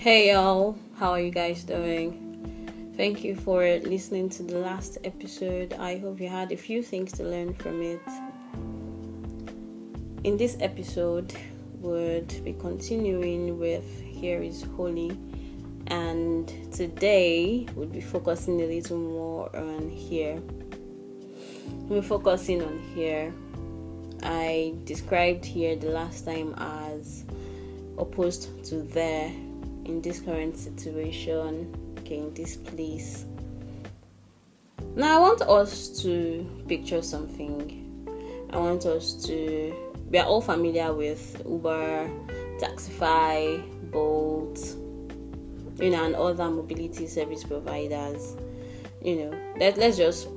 Hey y'all, how are you guys doing? Thank you for listening to the last episode. I hope you had a few things to learn from it. In this episode, we'd be continuing with Here is Holy, and today we'll be focusing a little more on here. We're focusing on here. I described here the last time as opposed to there in this current situation, okay, in this place. Now, I want us to picture something. I want us to. We are all familiar with Uber, Taxify, Bolt, you know, and other mobility service providers. You know, let, let's just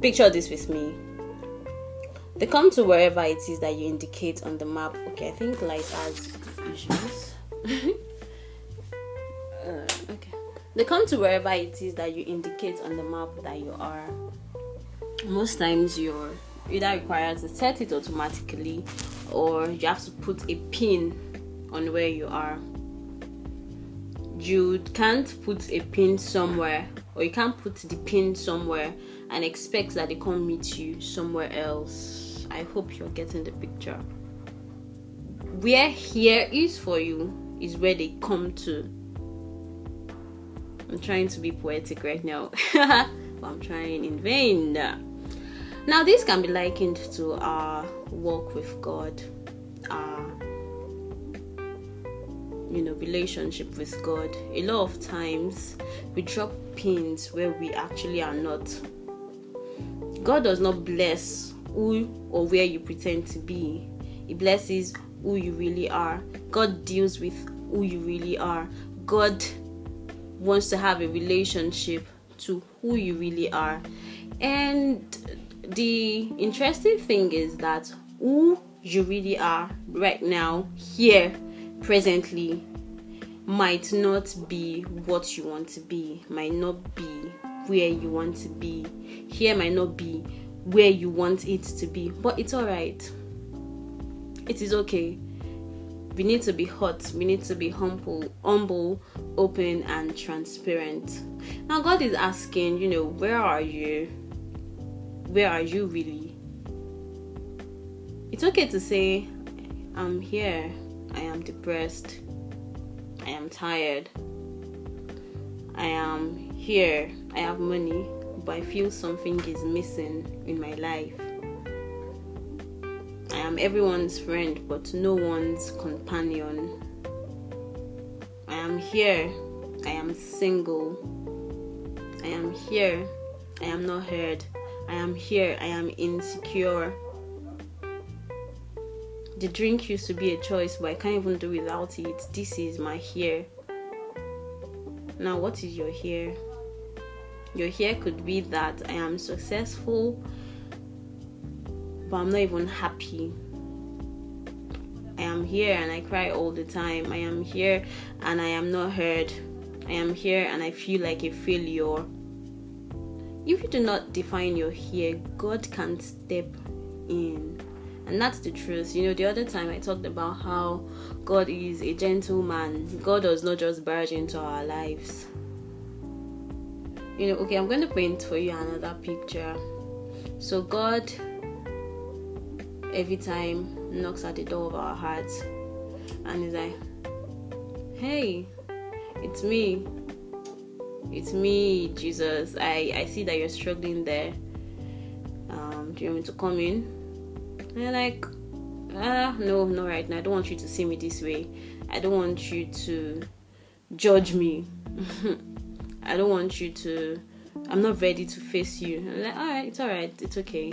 picture this with me. They come to wherever it is that you indicate on the map. Okay, I think light has issues. uh, okay. They come to wherever it is that you indicate on the map that you are. Most times you're either required to set it automatically or you have to put a pin on where you are. You can't put a pin somewhere or you can't put the pin somewhere and expect that they come meet you somewhere else. I hope you're getting the picture. Where here is for you is where they come to. I'm trying to be poetic right now, but I'm trying in vain. Now, this can be likened to our walk with God, our you know relationship with God. A lot of times we drop pins where we actually are not. God does not bless who or where you pretend to be. He blesses who you really are. God deals with who you really are. God wants to have a relationship to who you really are. And the interesting thing is that who you really are right now, here, presently, might not be what you want to be, might not be where you want to be. Here might not be where you want it to be, but it's all right. It is okay we need to be hot we need to be humble humble open and transparent. Now god is asking you know where are you? Where are you really? It's okay to say i'm here. I am depressed. I am tired. I am here. I have money but i feel something is missing in my life am everyone's friend but no one's companion. I am here. I am single. I am here. I am not heard. I am here. I am insecure. The drink used to be a choice, but I can't even do without it. This is my here. Now, what is your here? Your here could be that I am successful, but I'm not even happy. I am here and I cry all the time. I am here and I am not heard. I am here and I feel like a failure. If you do not define your here, God can't step in. And that's the truth. You know, the other time I talked about how God is a gentleman. God does not just barge into our lives. You know, okay, I'm going to paint for you another picture. So, God every time knocks at the door of our hearts and he's like, Hey, it's me. It's me, Jesus. I, I see that you're struggling there. Um, do you want me to come in? And you're like, ah, no, no, right now. I don't want you to see me this way. I don't want you to judge me. I don't want you to. I'm not ready to face you. I'm like, all right, it's all right, it's okay.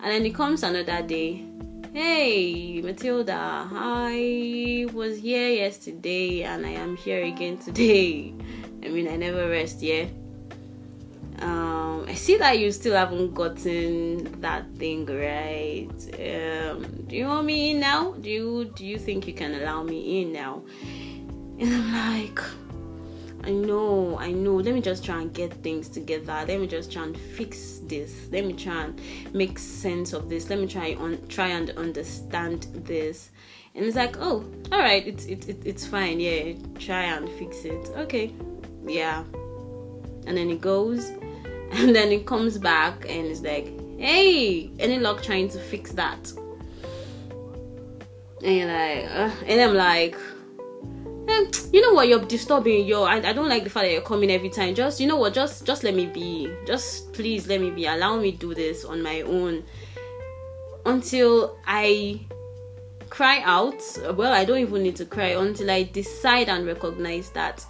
And then it comes another day. Hey, Matilda, I was here yesterday and I am here again today. I mean, I never rest, yeah. Um, I see that you still haven't gotten that thing right. Um, do you want me in now? Do you do you think you can allow me in now? And I'm like, I know, I know. Let me just try and get things together. Let me just try and fix this. Let me try and make sense of this. Let me try on try and understand this. And it's like, oh, all right, it's it, it, it's fine. Yeah, try and fix it. Okay, yeah. And then it goes, and then it comes back, and it's like, hey, any luck trying to fix that? And you're like, uh, and I'm like, eh, you know what, you're disturbing. Yo, I, I don't like the fact that you're coming every time. Just you know what, just just let me be. Just please let me be. Allow me do this on my own until I cry out. Well, I don't even need to cry until I decide and recognize that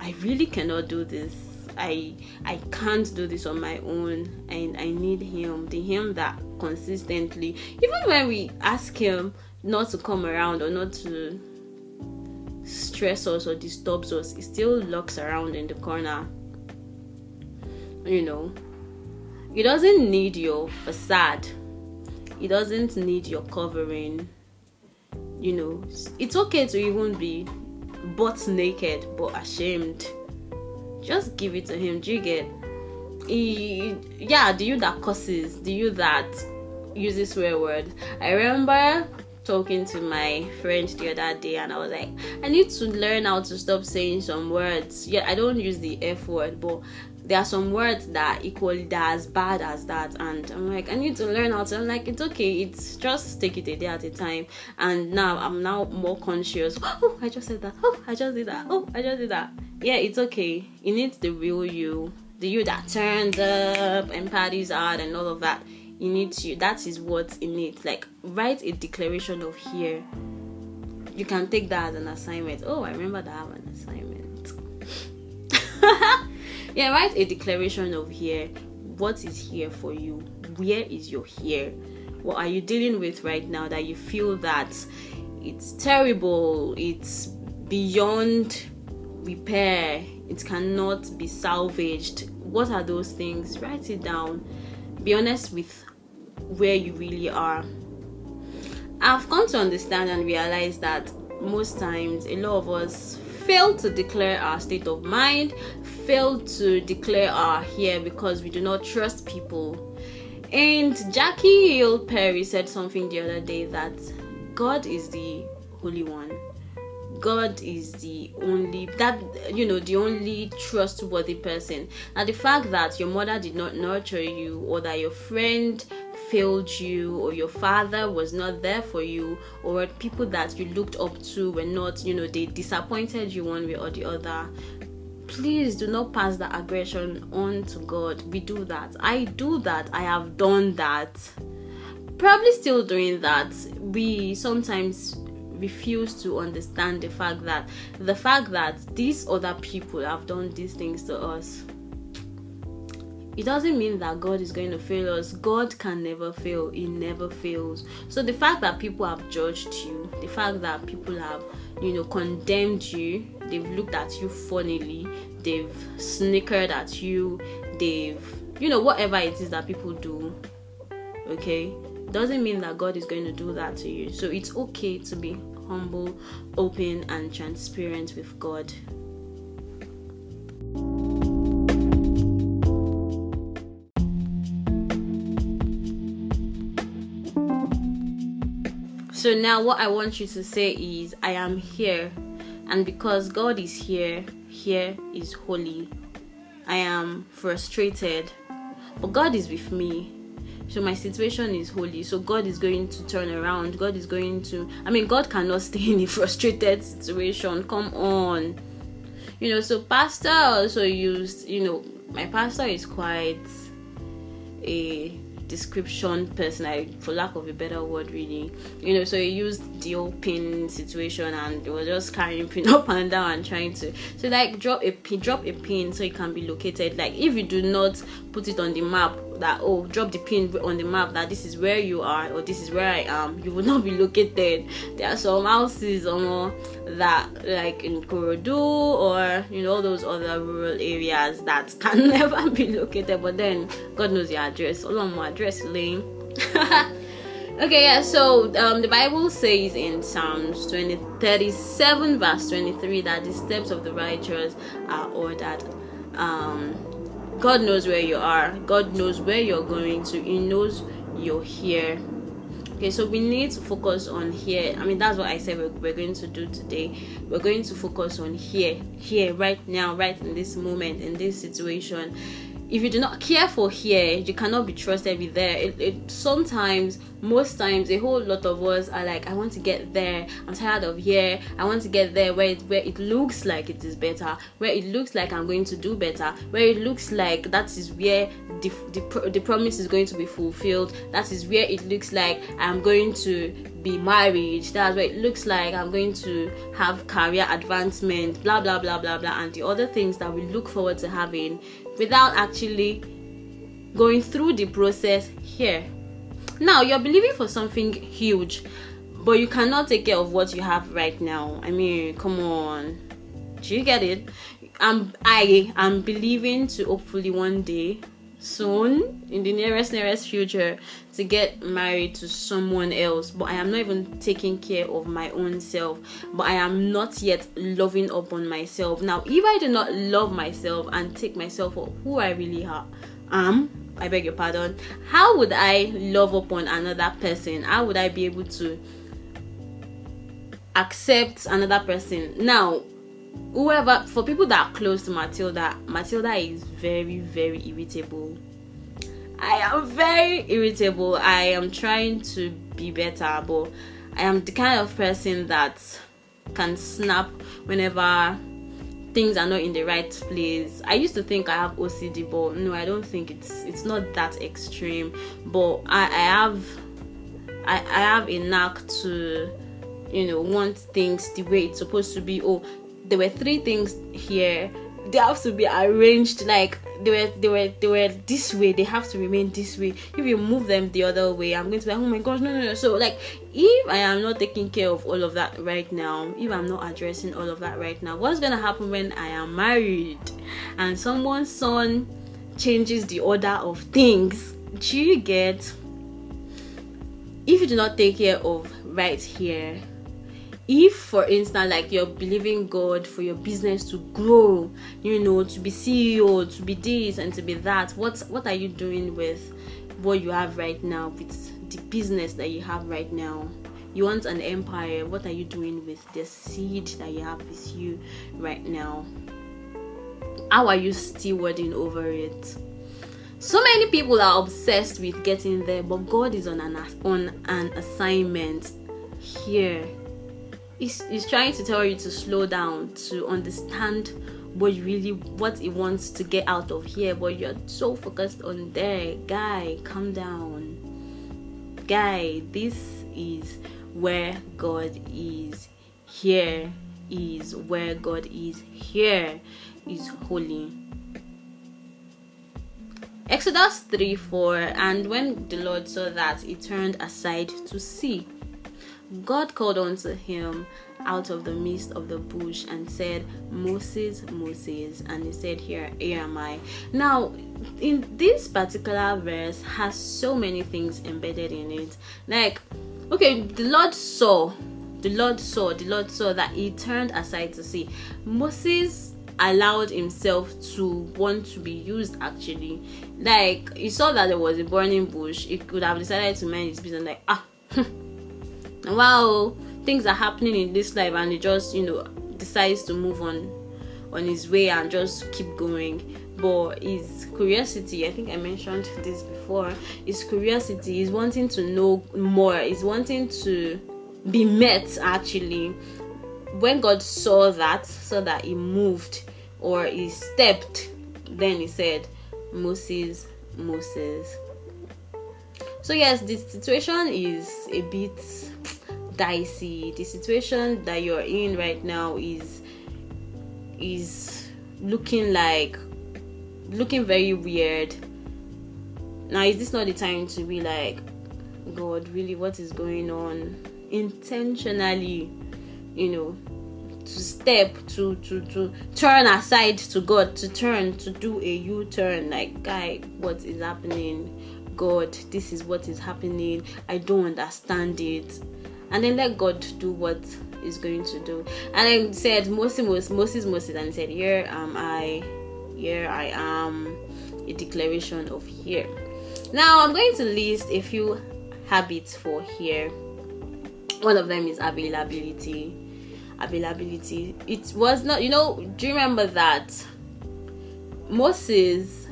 I really cannot do this. I I can't do this on my own and I need him. The him that consistently even when we ask him not to come around or not to stress us or disturbs us, it still lurks around in the corner. You know. He doesn't need your facade. It doesn't need your covering. You know it's okay to even be butt naked but ashamed. Just give it to him. Do you get? He, yeah the you that curses? The you that uses swear words i remember talking to my friend the other day and I was like, I need to learn how to stop saying some words. Yeah, I don't use the F word, but there are some words that equally that as bad as that. And i'm like i need to learn how to i'm like it's okay it's just take it a day at a time. And now i'm now more conscious. Oh i just said that. Oh i just did that. Oh i just did that. Yeah it's okay. It needs the real you the you that turns up and parties hard and all of that you need to that is what it needs. Like write a declaration of here. You can take that as an assignment. Oh i remember that i have an assignment. Yeah write a declaration of here. What is here for you? Where is your here? What are you dealing with right now that you feel that it's terrible it's beyond repair it cannot be salvaged? What are those things? Write it down be honest with where you really are i've come to understand and realize that most times a lot of us fail to declare our state of mind, fail to declare our here because we do not trust people. And Jackie Hill Perry said something the other day that God is the Holy One. God is the only that you know the only trustworthy person. And the fact that your mother did not nurture you or that your friend failed you or your father was not there for you or people that you looked up to were not you know they disappointed you one way or the other please do not pass the aggression on to god. We do that. I do that. I have done that. Probably still doing that. We sometimes refuse to understand the fact that the fact that these other people have done these things to us it doesn't mean that God is going to fail us. God can never fail, He never fails. So the fact that people have judged you, the fact that people have, you know, condemned you, they've looked at you funnily, they've snickered at you, they've, you know, whatever it is that people do, okay, doesn't mean that God is going to do that to you. So it's okay to be humble, open, and transparent with God. So now what I want you to say is I am here and because God is here, here is holy. I am frustrated, but God is with me. So my situation is holy. So God is going to turn around. God is going to I mean God cannot stay in a frustrated situation. Come on. You know, so pastor also used, you know, my pastor is quite a description person I, for lack of a better word really you know so he used the open situation and was just carrying pin up and down and trying to so like drop a pin drop a pin so it can be located like if you do not put it on the map that oh drop the pin on the map that this is where you are or this is where I am. You will not be located. There are some houses or that like in Korodu or you know those other rural areas that can never be located. But then God knows your address. All on my address lane okay yeah so um, the bible says in psalms 20 37 verse 23 that the steps of the righteous are ordered. Um God knows where you are. God knows where you're going to. He knows you're here. Okay, so we need to focus on here. I mean, that's what I said we're, we're going to do today. We're going to focus on here, here, right now, right in this moment, in this situation if you do not care for here, you cannot be trusted with there. It, it, sometimes, most times, a whole lot of us are like, I want to get there. I'm tired of here. I want to get there where it where it looks like it is better, where it looks like I'm going to do better, where it looks like that is where the the, the promise is going to be fulfilled. That is where it looks like I'm going to be married. That's where it looks like I'm going to have career advancement. Blah blah blah blah blah, and the other things that we look forward to having without actually going through the process here. Now, you're believing for something huge, but you cannot take care of what you have right now. I mean, come on. Do you get it? I'm I am believing to hopefully one day soon in the nearest nearest future to get married to someone else. But i am not even taking care of my own self. But i am not yet loving up on myself. Now if i do not love myself and take myself for who i really am i beg your pardon how would i love upon another person? How would i be able to accept another person? Now whoever for people that are close to Matilda, Matilda is very, very irritable. I am very irritable. I am trying to be better, but I am the kind of person that can snap whenever things are not in the right place. I used to think I have OCD, but no, I don't think it's it's not that extreme. But I, I have I, I have a knack to you know want things the way it's supposed to be. Oh, there were three things here. They have to be arranged like they were they were they were this way they have to remain this way. If you move them the other way i'm going to be like oh my gosh no no no. So like if i am not taking care of all of that right now if i'm not addressing all of that right now what's going to happen when i am married? And someone's son changes the order of things. Do you get? If you do not take care of right here if for instance like you're believing god for your business to grow you know to be ceo to be this and to be that what what are you doing with what you have right now with the business that you have right now? You want an empire. What are you doing with the seed that you have with you right now? How are you stewarding over it? So many people are obsessed with getting there but god is on an on an assignment here he's, he's trying to tell you to slow down to understand what you really what he wants to get out of here but you're so focused on there. Guy calm down. Guy this is where god is here. Is where god is here. Is holy. Exodus 3 4 and when the lord saw that he turned aside to see God called unto him out of the midst of the bush and said, Moses, Moses. And he said, Here, here am I. Now, in this particular verse has so many things embedded in it. Like, okay, the Lord saw, the Lord saw, the Lord saw that he turned aside to see. Moses allowed himself to want to be used actually. Like, he saw that there was a burning bush, he could have decided to mind his business, like, ah. wow things are happening in this life and he just you know decides to move on on his way and just keep going. But his curiosity i think i mentioned this before his curiosity is wanting to know more. Is wanting to be met actually. When god saw that saw that he moved or he stepped then he said moses moses. So yes the situation is a bit dicey the situation that you're in right now is is looking like looking very weird. Now is this not the time to be like god really what is going on? Intentionally you know to step to to to turn aside to god to turn to do a u-turn. Like guy what is happening? God this is what is happening. I don't understand it and then let God do what is going to do. And I said, Moses, Moses, Moses, and he said, Here am I, here I am, a declaration of here. Now I'm going to list a few habits for here. One of them is availability. Availability. It was not, you know, do you remember that Moses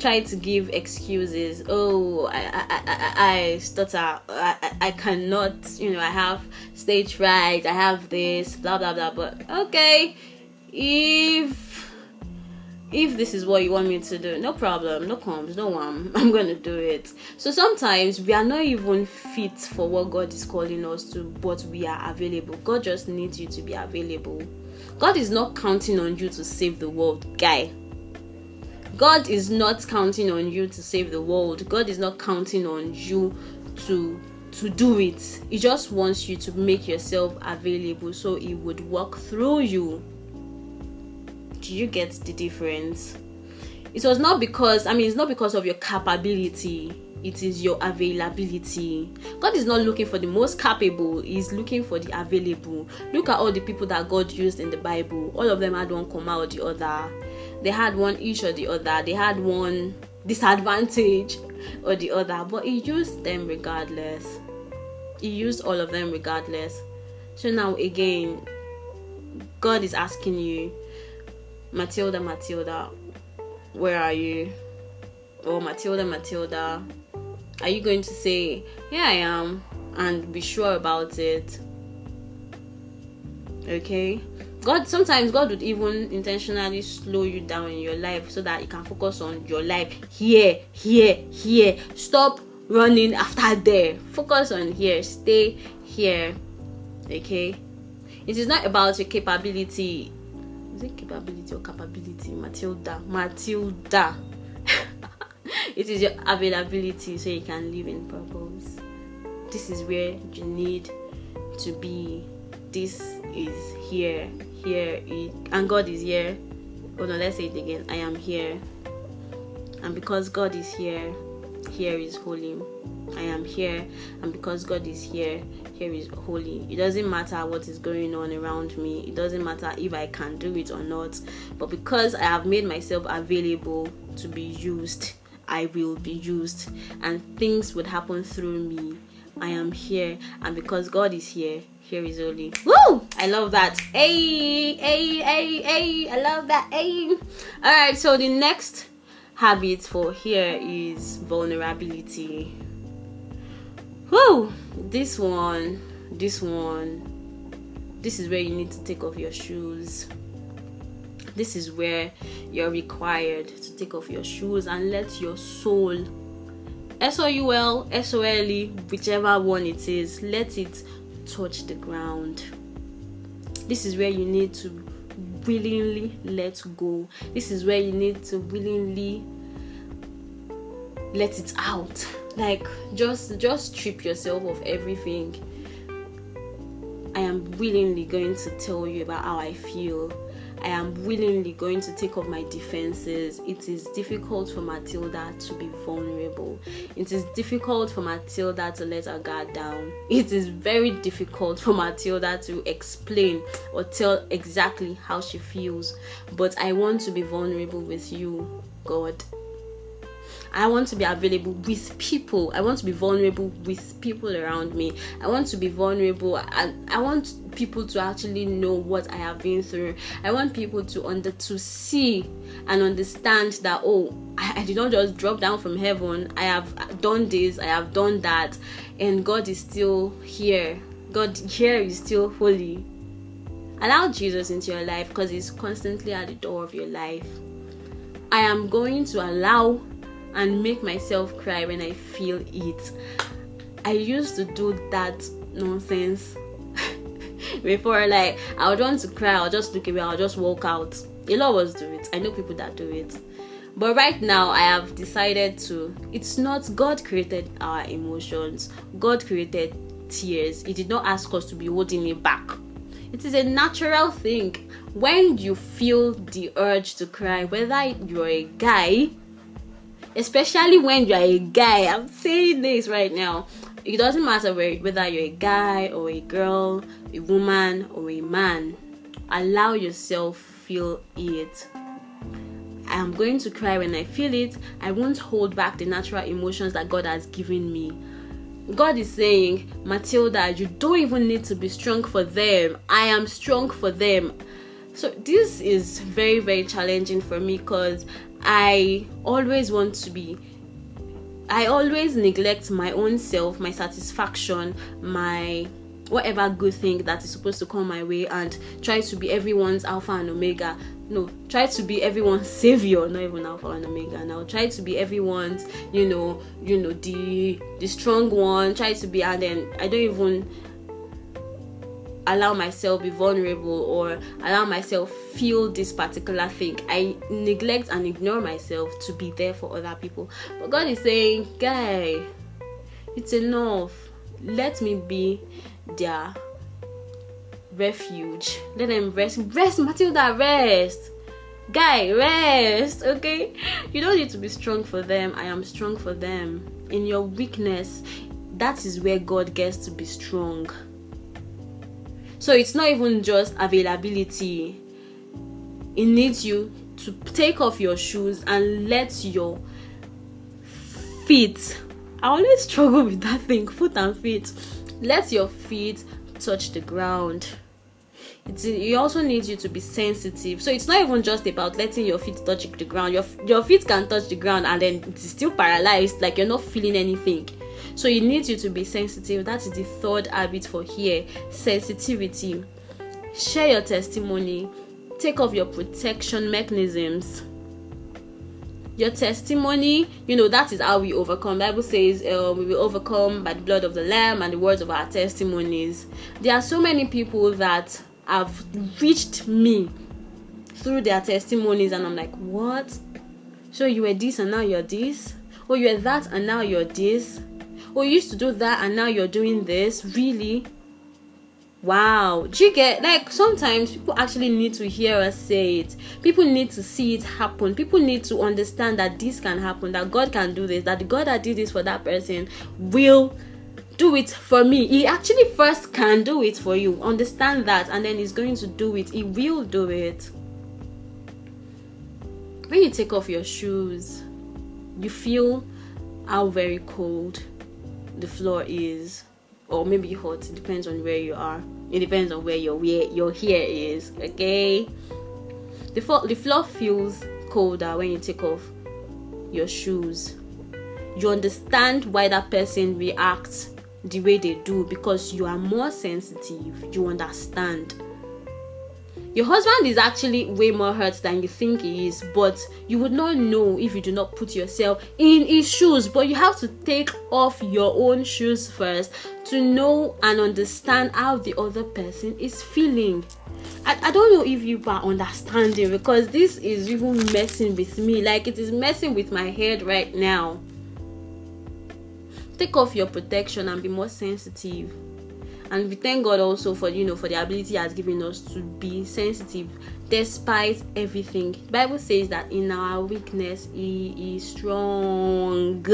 tried to give excuses? Oh, I, I, I, I stutter. I, I cannot, you know, I have stage fright. I have this, blah, blah, blah. But okay, if if this is what you want me to do, no problem, no comes, no one. I'm gonna do it. So sometimes we are not even fit for what God is calling us to, but we are available. God just needs you to be available. God is not counting on you to save the world, guy. God is not counting on you to save the world. God is not counting on you to to do it. He just wants you to make yourself available so he would walk through you do you get the difference? It was not because, I mean, it's not because of your capability, it is your availability. God is not looking for the most capable, He's looking for the available. Look at all the people that God used in the Bible. All of them had one comma or the other. They had one each or the other. They had one disadvantage or the other, but He used them regardless. He used all of them regardless. So now, again, God is asking you Matilda, Matilda, where are you? Or Matilda, Matilda, are you going to say, Here I am, and be sure about it? Okay? God sometimes God would even intentionally slow you down in your life so that you can focus on your life here, here, here. Stop running after there. Focus on here. Stay here. Okay? It is not about your capability is it capability or capability? Matilda. Matilda. it is your availability so you can live in purpose. This is where you need to be. This is here. Here. And God is here. Oh no, let's say it again. I am here. And because God is here, here is holy. I am here, and because God is here, here is holy. It doesn't matter what is going on around me, it doesn't matter if I can do it or not, but because I have made myself available to be used, I will be used, and things would happen through me. I am here, and because God is here, here is holy. Woo! I love that. Hey, hey, hey, hey! I love that. Hey. All right. So the next habit for here is vulnerability. Whoa! This one, this one, this is where you need to take off your shoes. This is where you're required to take off your shoes and let your soul, S O U L, S O L E, whichever one it is, let it touch the ground. This is where you need to willingly let go. This is where you need to willingly let it out. Like just just strip yourself of everything. I am willingly going to tell you about how i feel i am willingly going to take off my defenses. It is difficult for matilda to be vulnerable. It is difficult for matilda to let her guard down. It is very difficult for matilda to explain or tell exactly how she feels. But i want to be vulnerable with you god I want to be available with people. I want to be vulnerable with people around me. I want to be vulnerable and I want people to actually know what I have been through. I want people to under to see and understand that oh I, I did not just drop down from heaven. I have done this, I have done that, and God is still here. God here is still holy. Allow Jesus into your life because He's constantly at the door of your life. I am going to allow and make myself cry when I feel it. I used to do that nonsense before. Like I would want to cry, I'll just look away, I'll just walk out. A lot of us do it. I know people that do it. But right now, I have decided to. It's not God created our emotions. God created tears. He did not ask us to be holding it back. It is a natural thing. When you feel the urge to cry, whether you're a guy especially when you're a guy. I'm saying this right now. It doesn't matter whether you're a guy or a girl, a woman or a man. Allow yourself feel it. I am going to cry when I feel it. I won't hold back the natural emotions that God has given me. God is saying, Matilda, you don't even need to be strong for them. I am strong for them. So this is very, very challenging for me because I always want to be I always neglect my own self, my satisfaction, my whatever good thing that is supposed to come my way and try to be everyone's alpha and omega. No try to be everyone's savior not even alpha and omega now. Try to be everyone's you know you know the the strong one. Try to be and then i don't even allow myself be vulnerable or allow myself feel this particular thing i neglect and ignore myself to be there for other people but god is saying guy it's enough let me be their refuge. Let them rest. Rest, Matilda, rest. Guy, rest. Okay? You don't need to be strong for them. I am strong for them. In your weakness, that is where God gets to be strong. So it's not even just availability, it needs you to take off your shoes and let your feet. I always struggle with that thing, foot and feet. Let your feet touch the ground it's, it also needs you to be sensitive so it's not even just about letting your feet touch the ground your, your feet can touch the ground and then it's still paralyzed like you're not feeling anything so it needs you to be sensitive. That is the third habit for here sensitivity. Share your testimony. Take off your protection mechanisms. Your testimony you know that is how we overcome. Bible says uh, we will overcome by the blood of the lamb and the words of our testimonies. There are so many people that have reached me through their testimonies and i'm like what? So you were this and now you're this? Or you were that and now you're this or you used to do that and now you're doing this really Wow. Do you get like sometimes people actually need to hear us say it. People need to see it happen. People need to understand that this can happen, that God can do this, that the God that did this for that person will do it for me. He actually first can do it for you. Understand that, and then he's going to do it. He will do it. When you take off your shoes, you feel how very cold the floor is or maybe hot it depends on where you are. It depends on where your where your hair is okay? The floor the floor feels colder when you take off your shoes. You understand why that person reacts the way they do because you are more sensitive. You understand your husband is actually way more hurt than you think he is, but you would not know if you do not put yourself in his shoes. But you have to take off your own shoes first to know and understand how the other person is feeling. I, I don't know if you are understanding because this is even messing with me, like it is messing with my head right now. Take off your protection and be more sensitive and we thank god also for you know for the ability he has given us to be sensitive despite everything. The bible says that in our weakness he is strong.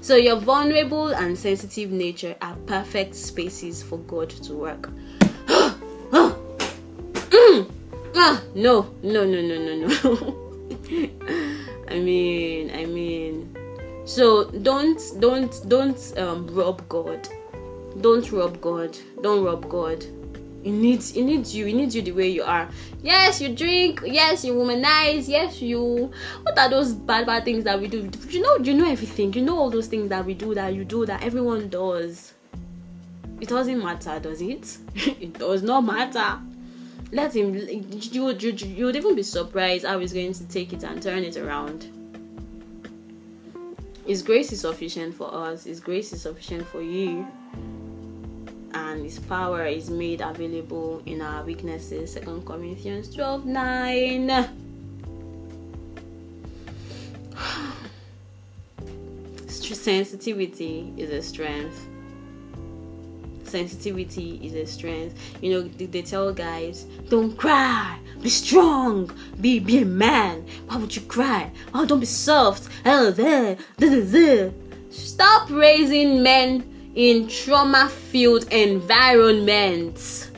So your vulnerable and sensitive nature are perfect spaces for god to work. No no no no no no. I mean i mean. So don't don't don't um, rob god don't rob God. Don't rob God. He needs he needs you. He needs you the way you are. Yes, you drink. Yes, you womanize. Yes, you. What are those bad bad things that we do? You know, you know everything. You know all those things that we do that you do that everyone does. It doesn't matter, does it? it does not matter. Let him. You, you you would even be surprised how he's going to take it and turn it around. His grace is sufficient for us. His grace is sufficient for you and his power is made available in our weaknesses. Second Corinthians 12 9. Sensitivity is a strength. Sensitivity is a strength. You know, they tell guys, don't cry, be strong, be be a man. Why would you cry? Oh, don't be soft. There, This is it. Stop raising men in trauma filled environments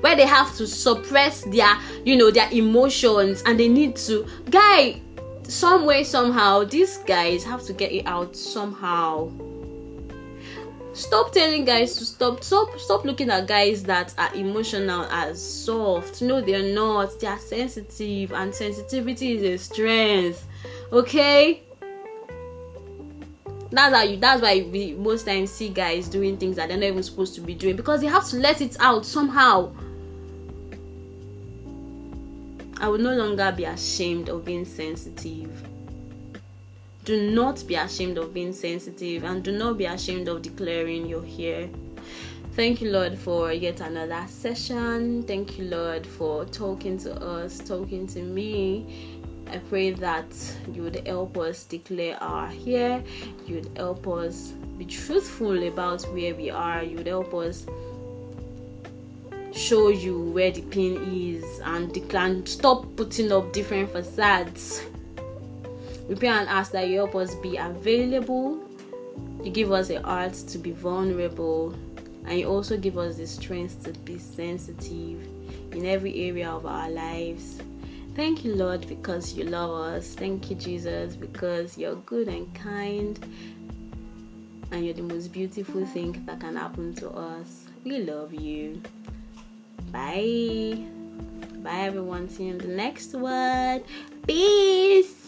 where they have to suppress their you know their emotions and they need to guy some way somehow these guys have to get it out somehow. Stop telling guys to stop stop stop looking at guys that are emotional as soft. No they're not. They are sensitive and sensitivity is a strength okay that's how you that's why we most times see guys doing things that they're not even supposed to be doing because they have to let it out somehow i will no longer be ashamed of being sensitive do not be ashamed of being sensitive and do not be ashamed of declaring you're here Thank you, Lord, for yet another session. Thank you, Lord, for talking to us, talking to me. I pray that you would help us declare our here. You would help us be truthful about where we are. You would help us show you where the pain is and declare stop putting up different facades we pray and ask that you help us be available. You give us the heart to be vulnerable, and you also give us the strength to be sensitive in every area of our lives. Thank you, Lord, because you love us. Thank you, Jesus, because you're good and kind, and you're the most beautiful thing that can happen to us. We love you. Bye. Bye, everyone. See you in the next one. Peace.